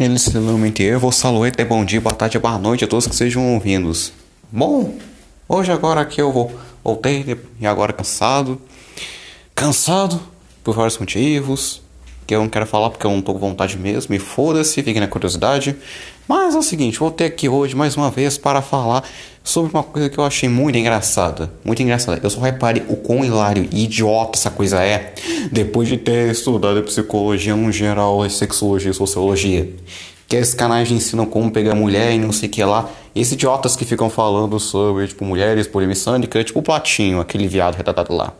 Inicialmente eu vou salutar bom dia, boa tarde, boa noite a todos que sejam ouvindo. Bom, hoje agora aqui eu vou voltei e agora cansado. Cansado por vários motivos que eu não quero falar porque eu não tô com vontade mesmo. E foda-se, fiquem na curiosidade. Mas é o seguinte, voltei aqui hoje mais uma vez para falar sobre uma coisa que eu achei muito engraçada. Muito engraçada. Eu só reparei o quão hilário e idiota essa coisa é depois de ter estudado psicologia no geral, sexologia e sociologia. Que esses canais ensinam como pegar mulher e não sei o que lá. Esses idiotas que ficam falando sobre, tipo, mulheres polimissânicas, tipo o Platinho, aquele viado retratado lá.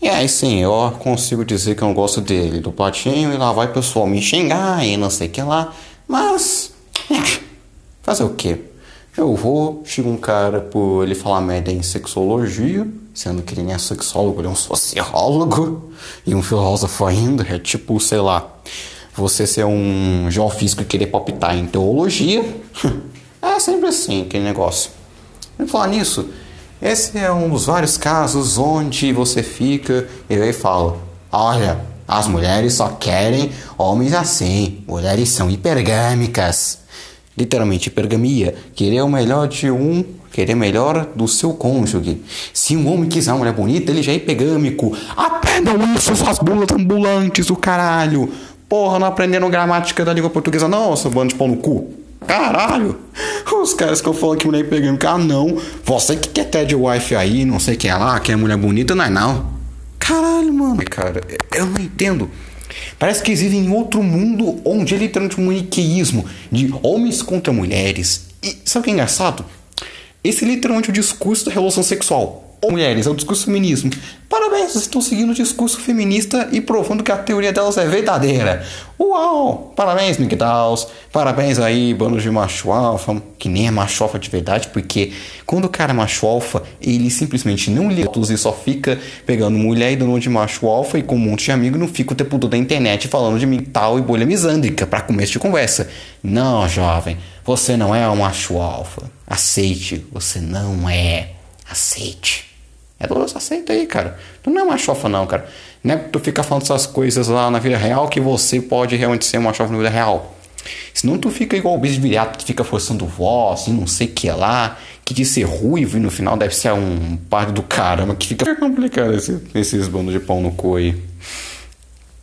E aí sim, eu consigo dizer que eu não gosto dele, do Platinho, e lá vai o pessoal me xingar e não sei o que lá. Mas. Fazer o quê? Eu vou, chega um cara por ele falar merda em sexologia, sendo que ele nem é sexólogo, ele é um sociólogo e um filósofo ainda, é tipo, sei lá, você ser um geofísico e querer palpitar em teologia. É sempre assim, aquele negócio. E falar nisso, esse é um dos vários casos onde você fica e aí fala: Olha, as mulheres só querem homens assim, mulheres são hipergâmicas. Literalmente, hipergamia, querer o melhor de um, querer melhor do seu cônjuge. Se um homem quiser uma mulher bonita, ele já é hipergâmico. Aprendam isso, suas bulas ambulantes, o caralho. Porra, não aprenderam gramática da língua portuguesa, não, seu bando de pau no cu. Caralho! Os caras que eu falo que mulher pegando, ah não, você que quer ter de wife aí, não sei quem é lá, que é mulher bonita, não é não. Caralho, mano, cara, eu não entendo. Parece que vive em outro mundo onde é literalmente um maniqueísmo de homens contra mulheres. E sabe o que é engraçado? Esse é literalmente o discurso da revolução sexual mulheres, é o discurso feminismo. Parabéns, vocês estão seguindo o discurso feminista e provando que a teoria delas é verdadeira. Uau! Parabéns, MGDAWs. Parabéns aí, bando de macho alfa, que nem é macho alfa de verdade, porque quando o cara é macho alfa, ele simplesmente não lê e só fica pegando mulher e dando de macho alfa e com um monte de amigo não fica o tempo todo na internet falando de mental e bolha misândrica para começo de conversa. Não, jovem, você não é um macho alfa. Aceite, você não é. Aceite. É doloroso, aceita aí, cara. Tu não é machofa, não, cara. Não é tu fica falando essas coisas lá na vida real que você pode realmente ser machofa na vida real. Senão tu fica igual o bicho de viriato, que fica forçando voz e não sei o que lá, que de ser ruivo e no final deve ser um par do caramba, que fica complicado esse, esses bandos de pau no cu aí.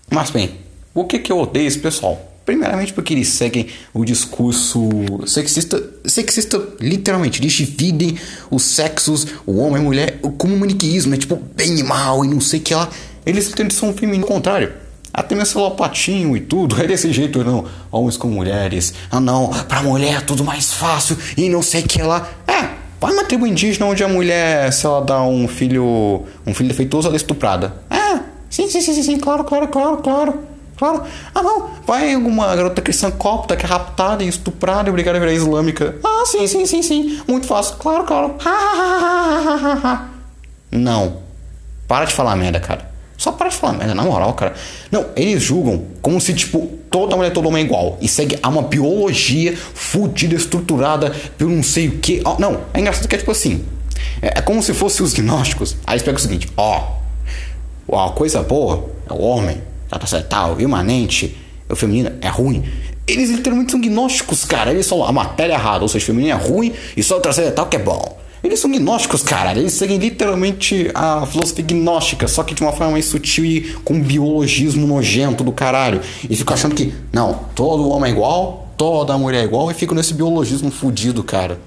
Mas bem, o que que eu odeio esse pessoal? Primeiramente porque eles seguem o discurso sexista, sexista literalmente, eles dividem os sexos, o homem e a mulher, como um maniqueísmo, né? Tipo, bem e mal e não sei o que lá. Eles são femininos, ao contrário. Até mesmo celopatinho e tudo, é desse jeito não. Homens com mulheres. Ah não, pra mulher é tudo mais fácil e não sei o que lá. É, vai uma tribo indígena onde a mulher, se ela dá um filho, um filho defeituoso, ela é estuprada. É, sim, sim, sim, sim, claro, claro, claro, claro. Claro. Ah, não. Vai alguma garota cristã copta que é raptada e estuprada e obrigada a virar islâmica. Ah, sim, sim, sim, sim. Muito fácil. Claro, claro. não. Para de falar merda, cara. Só para de falar merda, na moral, cara. Não, eles julgam como se, tipo, toda mulher, todo homem é igual. E segue a uma biologia fodida, estruturada pelo não sei o que. Oh, não, é engraçado que é tipo assim. É, é como se fossem os gnósticos. Aí eles pegam o seguinte: ó. Oh, a coisa boa é o homem tá certo, tal, imanente, o feminino é ruim. Eles literalmente são gnósticos, cara. Eles são a matéria errada, ou seja, o feminino é ruim e só o traseiro é tal que é bom. Eles são gnósticos, cara. Eles seguem literalmente a filosofia gnóstica, só que de uma forma mais sutil e com biologismo nojento do caralho. E ficam achando que, não, todo homem é igual, toda mulher é igual, e ficam nesse biologismo fudido, cara.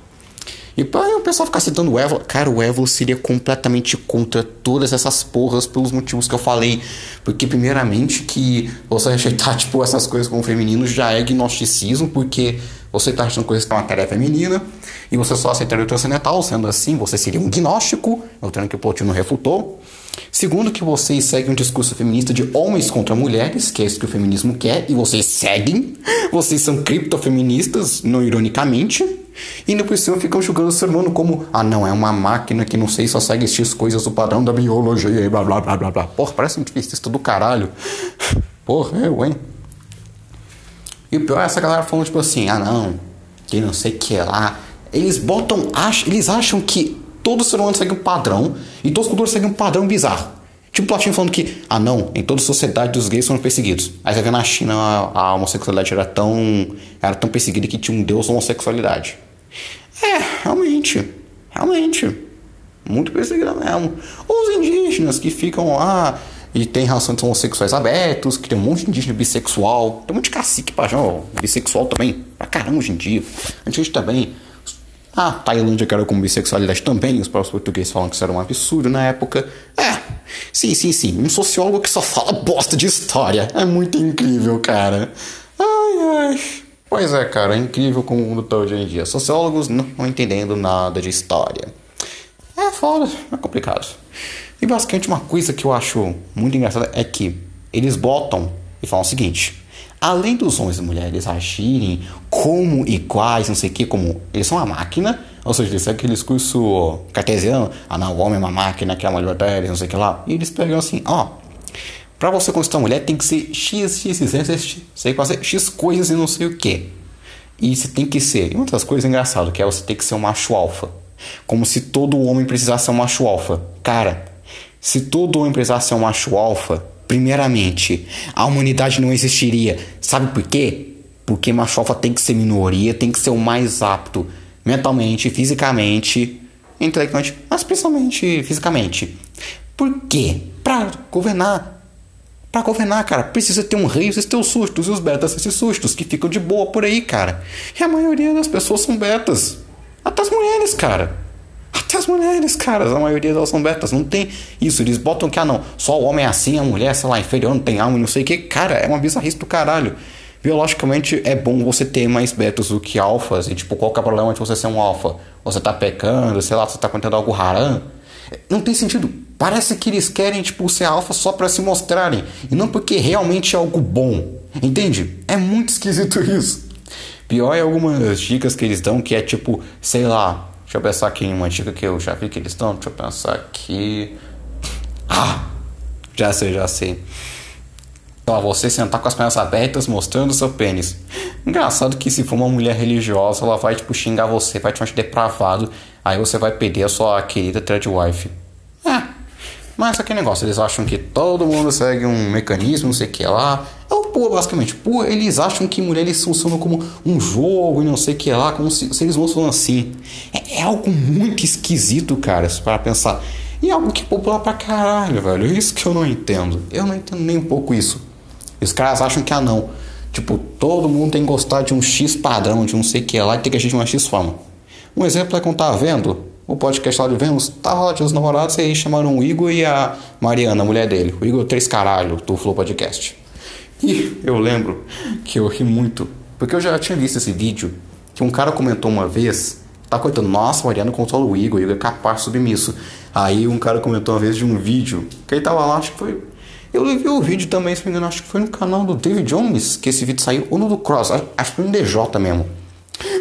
E o pessoal ficar citando o Évolo, cara, o Évolo seria completamente contra todas essas porras pelos motivos que eu falei. Porque, primeiramente, que você rejeitar, tipo, essas coisas como feminino já é gnosticismo, porque você está achando coisas que é uma tarefa feminina, e você só aceitaria o transcendental, sendo assim, você seria um gnóstico, mostrando que o Plotino refutou. Segundo, que vocês seguem um discurso feminista de homens contra mulheres, que é isso que o feminismo quer, e vocês seguem. Vocês são criptofeministas, não ironicamente. E ainda por cima ficam julgando o ser humano como, ah não, é uma máquina que não sei, só segue X coisas do padrão da biologia e blá blá blá blá blá. Porra, parece um cientista do caralho. Porra, eu, hein? E o pior é essa galera falando tipo assim, ah não, que não sei o que lá. Eles botam, ach, eles acham que todo ser humano segue um padrão e todos os culturas seguem um padrão bizarro. Tipo Platinho falando que, ah não, em toda sociedade os gays foram perseguidos. Aí você vê na China a, a homossexualidade era tão, era tão perseguida que tinha um deus homossexualidade. É, realmente, realmente, muito perseguida mesmo. Os indígenas que ficam lá e tem relações homossexuais abertos, que tem um monte de indígena bissexual, tem um monte de cacique pajão bissexual também, pra caramba hoje em dia. Antes também a Tailândia, era com bissexualidade também, os próprios portugueses falam que isso era um absurdo na época. É, sim, sim, sim. Um sociólogo que só fala bosta de história. É muito incrível, cara. Ai, ai. Pois é, cara, é incrível como o mundo tá hoje em dia. Sociólogos não, entendendo nada de história. É foda, é complicado. E basicamente uma coisa que eu acho muito engraçada é que eles botam e falam o seguinte: além dos homens e mulheres agirem como iguais, não sei o que, como eles são uma máquina, ou seja, eles seguem aquele discurso cartesiano, ah não, o homem é uma máquina, que é uma libertária, não sei o que lá, e eles pegam assim, ó, pra você conquistar uma mulher tem que ser x, x, x, x, você fazer x coisas e não sei o que. E você tem que ser, e uma das coisas engraçadas, que é você tem que ser um macho alfa. Como se todo homem precisasse ser um macho alfa. Cara, se todo homem precisasse ser um macho alfa, Primeiramente, a humanidade não existiria. Sabe por quê? Porque macho alfa tem que ser minoria, tem que ser o mais apto mentalmente, fisicamente, intelectualmente, mas principalmente fisicamente. Por quê? Pra governar. Pra governar, cara, precisa ter um rei, precisa ter os sustos, e os betas esses sustos, que ficam de boa por aí, cara. E a maioria das pessoas são betas. Até as mulheres, cara. Até as mulheres, cara, a maioria delas são betas. Não tem isso. Eles botam que, ah, não, só o homem é assim, a mulher, sei lá, inferior, não tem alma, não sei o que. Cara, é uma bizarrice do caralho. Biologicamente é bom você ter mais betas do que alfas. E, tipo, qual que é o problema de você ser um alfa? Você tá pecando, sei lá, você tá contendo algo haram. Não tem sentido. Parece que eles querem, tipo, ser alfa só para se mostrarem. E não porque realmente é algo bom. Entende? É muito esquisito isso. Pior é algumas dicas que eles dão que é tipo, sei lá, Deixa eu pensar aqui em uma dica que eu já vi que eles estão. Deixa eu pensar aqui. Ah! Já sei, já sei. Então, você sentar com as pernas abertas mostrando seu pênis. Engraçado que se for uma mulher religiosa, ela vai tipo xingar você, vai te chamar de depravado. Aí você vai perder a sua querida thread wife. É. Mas aquele negócio, eles acham que todo mundo segue um mecanismo, não sei o que lá. É o pô, basicamente. Pô, eles acham que mulheres funcionam como um jogo e não sei o que lá, como se, se eles funcionam assim. É, é, algo muito esquisito, cara, para pensar. E é algo que é popular pra caralho, velho. Isso que eu não entendo. Eu não entendo nem um pouco isso. Os caras acham que, ah, não. Tipo, todo mundo tem que gostar de um X padrão, de um sei que lá, e tem que agir de uma X forma. Um exemplo é quando tá vendo o podcast lá de Vênus, tava lá de os namorados e aí chamaram o Igor e a Mariana, a mulher dele. O Igor Três Caralho, do Flow Podcast. E eu lembro que eu ri muito, porque eu já tinha visto esse vídeo, que um cara comentou uma vez, tá contando, nossa, Mariana controla o Igor, o Igor é capaz submisso. Aí um cara comentou uma vez de um vídeo, que ele tava lá, acho que foi. Eu vi o vídeo também, se não me engano, acho que foi no canal do David Jones que esse vídeo saiu, ou no do Cross, acho que foi no DJ mesmo.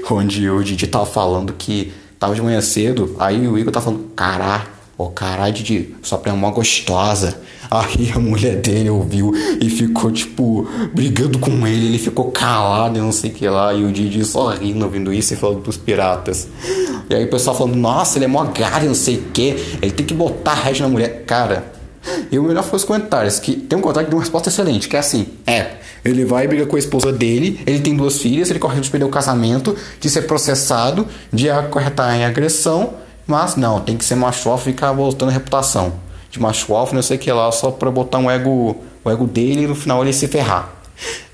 Onde o Didi tava falando que tava de manhã cedo, aí o Igor tava falando, caralho, ô caralho, Didi, sua prima é uma gostosa. Aí a mulher dele ouviu e ficou, tipo, brigando com ele. Ele ficou calado e não sei o que lá. E o Didi só rindo ouvindo isso e falando pros piratas. E aí o pessoal falando, nossa, ele é mó galho, não sei o que. Ele tem que botar a na mulher. Cara, e o melhor foi os comentários. Que tem um comentário que deu uma resposta excelente, que é assim: é. Ele vai e briga com a esposa dele, ele tem duas filhas, ele corre de perder o casamento, de ser processado, de acorretar em agressão, mas não, tem que ser macho e ficar voltando a reputação de macho alfa, não sei o que lá, só pra botar um ego, o ego dele e no final ele se ferrar.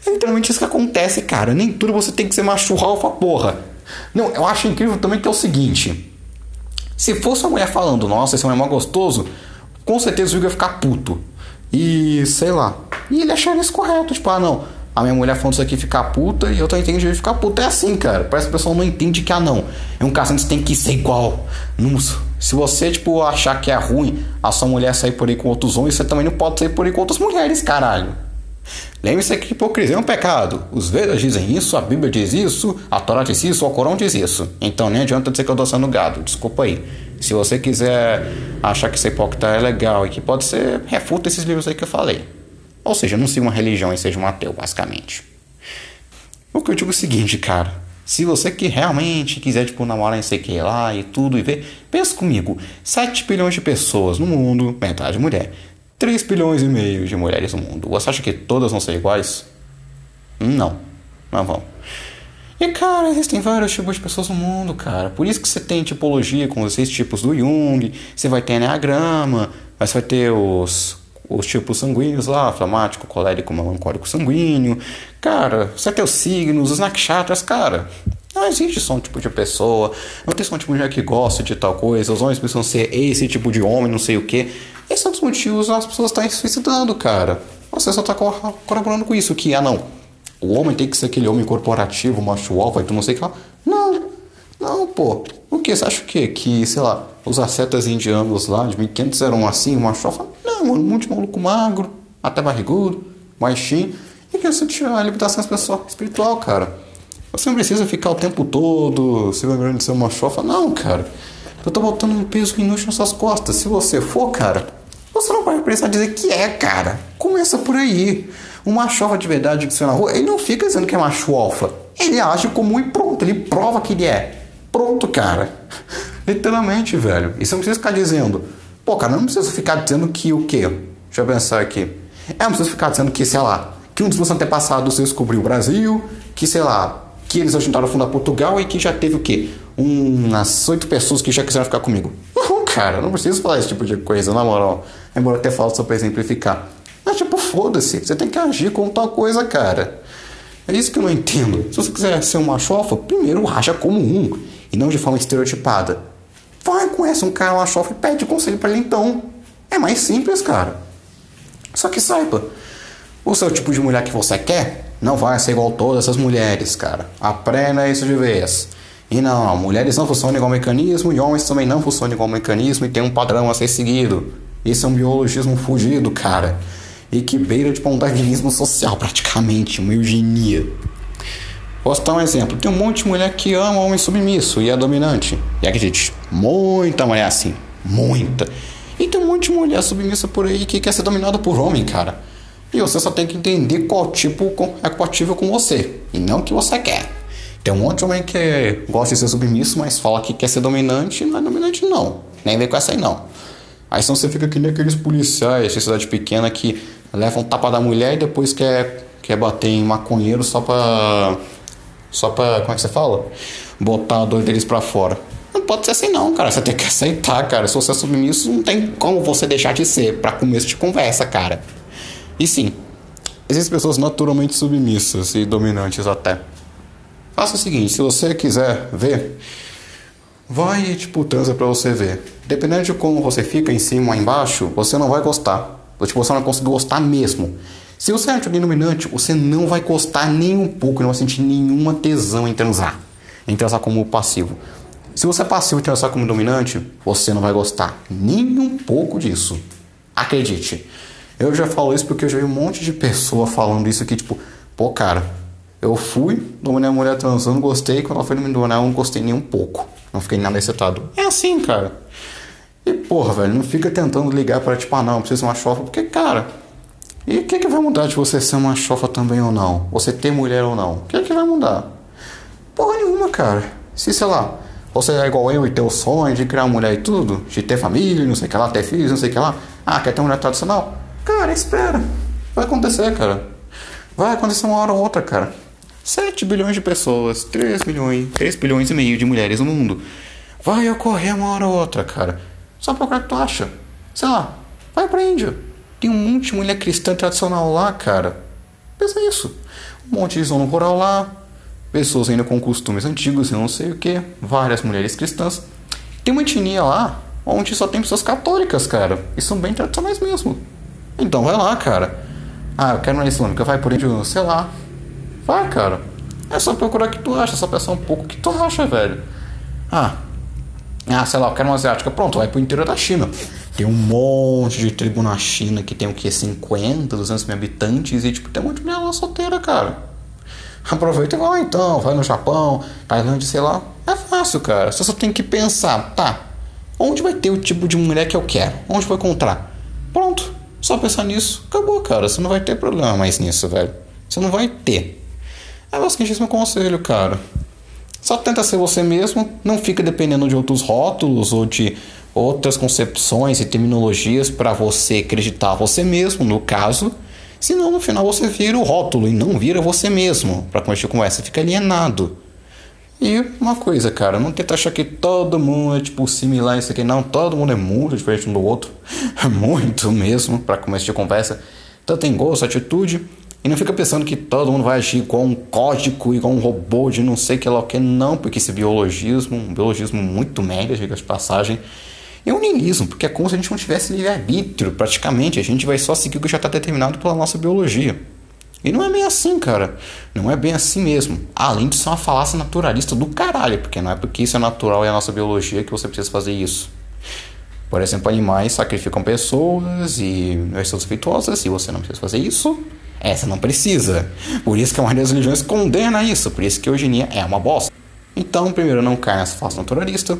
É literalmente isso que acontece, cara. Nem tudo você tem que ser macho alfa, porra. Não, eu acho incrível também que é o seguinte: se fosse uma mulher falando, nossa, esse homem é mó gostoso, com certeza o Igor ia ficar puto. E sei lá. E ele acharia isso correto, tipo, ah, não a minha mulher falando isso aqui ficar puta e eu tô entendendo de ficar puta. É assim, cara. Parece que o pessoal não entende que, ah, não. É um casamento que tem que ser igual. Não, se você, tipo, achar que é ruim a sua mulher sair por aí com outros homens, você também não pode sair por aí com outras mulheres, caralho. Lembre-se que hipocrisia é um pecado. Os Vedas dizem isso, a Bíblia diz isso, a Torá diz isso, o Corão diz isso. Então nem adianta dizer que eu tô sendo gado. Desculpa aí. Se você quiser achar que ser hipócrita é legal e que pode ser, refuta esses livros aí que eu falei. Ou seja, não siga uma religião e seja um ateu, basicamente. O que eu digo é o seguinte, cara. Se você que realmente quiser, tipo, namorar em sei que lá e tudo e ver, pensa comigo. 7 bilhões de pessoas no mundo, metade mulher. 3 bilhões e meio de mulheres no mundo. Você acha que todas vão ser iguais? Não, não vão. E cara, existem vários tipos de pessoas no mundo, cara. Por isso que você tem tipologia com os seis tipos do Jung, você vai ter enneagrama, você vai ter os, os tipos sanguíneos lá, flamático, colérico, melancólico, sanguíneo. Cara, você vai ter os signos, os nakshatras, cara. Não existe só um tipo de pessoa, não tem só um tipo de mulher que gosta de tal coisa, os homens precisam ser esse tipo de homem, não sei o que. Esses são os motivos as pessoas estão se suicidando, cara. Você só está colaborando com isso, que, ah não, o homem tem que ser aquele homem corporativo, macho alfa e tu não sei o que lá. Não, não, pô. O que? Você acha o quê? Que, sei lá, os ascetas indianos lá de 1500 eram assim, macho alfa? Não, mano, muito maluco magro, até barrigudo, baixinho. E que você tinha a limitação espiritual, cara. Você não precisa ficar o tempo todo se lembrando de ser uma chofa. Não, cara. Eu tô botando um peso inútil nas suas costas. Se você for, cara, você não vai precisar dizer que é, cara. Começa por aí. Um macho alfa de verdade que você na rua, ele não fica dizendo que é macho alfa. Ele age como e pronto, ele prova que ele é. Pronto, cara. Literalmente, velho. E você não precisa ficar dizendo. Pô, cara, não precisa ficar dizendo que o quê? Deixa eu pensar aqui. É, não precisa ficar dizendo que, sei lá, que um dos seus antepassados descobriu o Brasil, que, sei lá, que eles ajudaram a fundar Portugal e que já teve o quê? Umas oito pessoas que já quiseram ficar comigo. Não, cara, não preciso falar esse tipo de coisa, na moral. Embora até falo só pra exemplificar. Mas, tipo, foda-se. Você tem que agir com tal coisa, cara. É isso que eu não entendo. Se você quiser ser uma chofa, primeiro racha como um. E não de forma estereotipada. Vai, conhece um cara, uma chofa e pede conselho para ele então. É mais simples, cara. Só que saiba, o seu tipo de mulher que você quer não vai ser igual todas essas mulheres, cara. Aprenda isso de vez. E não, mulheres não funcionam igual mecanismo e homens também não funcionam igual mecanismo e tem um padrão a ser seguido. Isso é um biologismo fugido, cara. E que beira de pontagilismo social, praticamente, uma eugenia. Posso dar um exemplo. Tem um monte de mulher que ama homem submisso e é dominante. E acredite, muita mulher assim. Muita. E tem um monte de mulher submissa por aí que quer ser dominada por homem, cara. E você só tem que entender qual tipo é compatível com você. E não o que você quer. Tem um monte de homem que gosta de ser submisso, mas fala que quer ser dominante. Não é dominante, não. Nem vem com essa aí, não. Aí senão você fica que nem aqueles policiais de cidade pequena que levam tapa da mulher e depois quer, quer bater em maconheiro só pra. Só pra. Como é que você fala? Botar a dor deles pra fora. Não pode ser assim, não, cara. Você tem que aceitar, cara. Se você é submisso, não tem como você deixar de ser. Pra começo de conversa, cara. E sim, existem pessoas naturalmente submissas e dominantes até. Faça o seguinte, se você quiser ver, vai e tipo transa pra você ver. Dependendo de como você fica em cima ou embaixo, você não vai gostar. Tipo, você não vai conseguir gostar mesmo. Se você é alguém dominante, você não vai gostar nem um pouco, não vai sentir nenhuma tesão em transar. Em transar como passivo. Se você é passivo e transar como dominante, você não vai gostar nem um pouco disso. Acredite. Eu já falo isso porque eu já vi um monte de pessoa falando isso aqui, tipo, pô, cara, eu fui, dominei a mulher transando, gostei, quando ela foi me dominar, eu não gostei nem um pouco. Não fiquei nada excitado. É assim, cara. E porra, velho, não fica tentando ligar para tipo, ah não, eu preciso de uma chofa, porque, cara, e o que, que vai mudar de você ser uma chofa também ou não? Você ter mulher ou não? O que, que vai mudar? Porra nenhuma, cara. Se, sei lá, você é igual eu e ter o sonho de criar uma mulher e tudo, de ter família, não sei o que lá, ter filhos, não sei o que lá. Ah, quer ter mulher tradicional? Cara, espera. Vai acontecer, cara. Vai acontecer uma hora ou outra, cara. 7 bilhões de pessoas, 3 milhões, 3 bilhões e meio de mulheres no mundo. Vai ocorrer uma hora ou outra, cara. Só pra que tu acha. Sei lá, vai pra Índia. Tem um monte de mulher cristã tradicional lá, cara. Pensa isso. Um monte de zona rural lá. Pessoas ainda com costumes antigos e não sei o que. Várias mulheres cristãs. Tem uma etnia lá onde só tem pessoas católicas, cara. E são bem tradicionais mesmo. Então vai lá, cara. Ah, eu quero uma islâmica, vai por índio, sei lá. Vai, cara. É só procurar o que tu acha, só pensar um pouco o que tu acha, velho. Ah, ah, sei lá, eu quero uma asiática. Pronto, vai pro interior da China. Tem um monte de tribo na China que tem o que? 50, 200 mil habitantes e tipo, tem um monte de mulher lá solteira, cara. Aproveita e vai lá então, vai no Japão, Tailândia, sei lá. É fácil, cara. Você só tem que pensar, tá? Onde vai ter o tipo de mulher que eu quero? Onde vou encontrar? Pronto. Só pensar nisso, acabou, cara. Você não vai ter problema mais nisso, velho. Você não vai ter. É esse meu conselho, cara. Só tenta ser você mesmo, não fica dependendo de outros rótulos ou de outras concepções e terminologias para você acreditar você mesmo, no caso. Senão no final você vira o rótulo e não vira você mesmo. Para começar a conversa, fica alienado. E uma coisa, cara, não tenta achar que todo mundo é tipo similar isso aqui, não. Todo mundo é muito diferente um do outro. muito mesmo, para começo de conversa. Tanto em gosto, atitude. E não fica pensando que todo mundo vai agir com um código, igual um robô de não sei que lá o que. Não, porque esse biologismo, um biologismo muito médio, diga de passagem, é um niilismo, porque é como se a gente não tivesse livre-arbítrio, praticamente. A gente vai só seguir o que já está determinado pela nossa biologia. E não é bem assim, cara. Não é bem assim mesmo. Além de ser uma falácia naturalista do caralho, porque não é porque isso é natural e é a nossa biologia que você precisa fazer isso. Por exemplo, animais sacrificam pessoas e são defeituosas e você não precisa fazer isso. Essa não precisa. Por isso que a maioria das religiões condena isso. Por isso que em dia é uma bosta. Então, primeiro, não caia nessa falsa naturalista.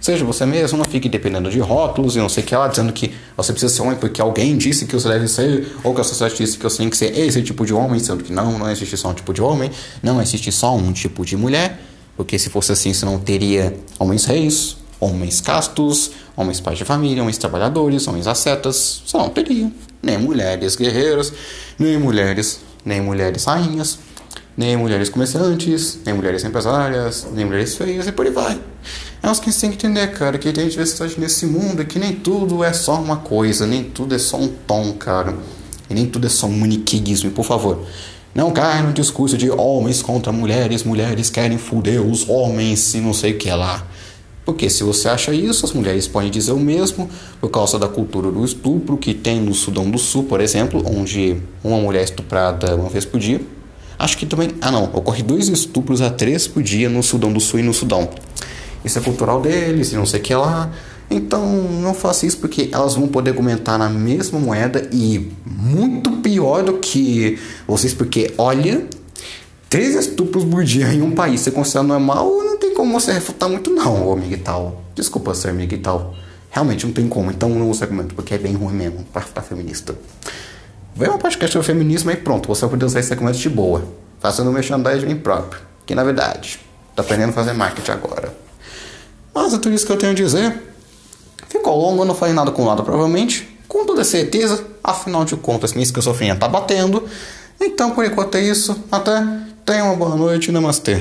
Seja você mesmo, não fique dependendo de rótulos e não sei o que lá, dizendo que você precisa ser homem porque alguém disse que você deve ser, ou que a sociedade disse que você tem que ser esse tipo de homem, sendo que não, não existe só um tipo de homem, não existe só um tipo de mulher, porque se fosse assim, você não teria homens reis, homens castos, homens pais de família, homens trabalhadores, homens ascetas, você não teria. Nem mulheres guerreiras, nem mulheres, nem mulheres rainhas nem mulheres comerciantes, nem mulheres empresárias, nem mulheres feias e por aí vai. É uns que tem que entender, cara, que tem diversidade nesse mundo e que nem tudo é só uma coisa, nem tudo é só um tom, cara. E nem tudo é só um maniqueísmo, por favor. Não caia no discurso de homens contra mulheres, mulheres querem foder os homens e não sei o que lá. Porque se você acha isso, as mulheres podem dizer o mesmo por causa da cultura do estupro que tem no Sudão do Sul, por exemplo, onde uma mulher é estuprada uma vez por dia Acho que também. Ah, não. Ocorre dois estupros a três por dia no Sudão do Sul e no Sudão. Isso é cultural deles e não sei o que lá. Então não faça isso porque elas vão poder argumentar na mesma moeda e muito pior do que vocês, porque olha, três estupros por dia em um país você considera normal, não tem como você refutar muito, não, ô Miguel. Desculpa ser Miguel. Realmente não tem como, então não usa argumento, porque é bem ruim mesmo para ficar feminista. Vem um podcast sobre feminismo e pronto, você vai poder usar esse argumento de boa. Fazendo merchandising próprio. Que na verdade, tá aprendendo a fazer marketing agora. Mas é tudo isso que eu tenho a dizer. Ficou longo, não falei nada com nada, provavelmente. Com toda certeza, afinal de contas, minha esquizofrenia tá batendo. Então, por enquanto é isso. Até. Tenha uma boa noite. Namastê.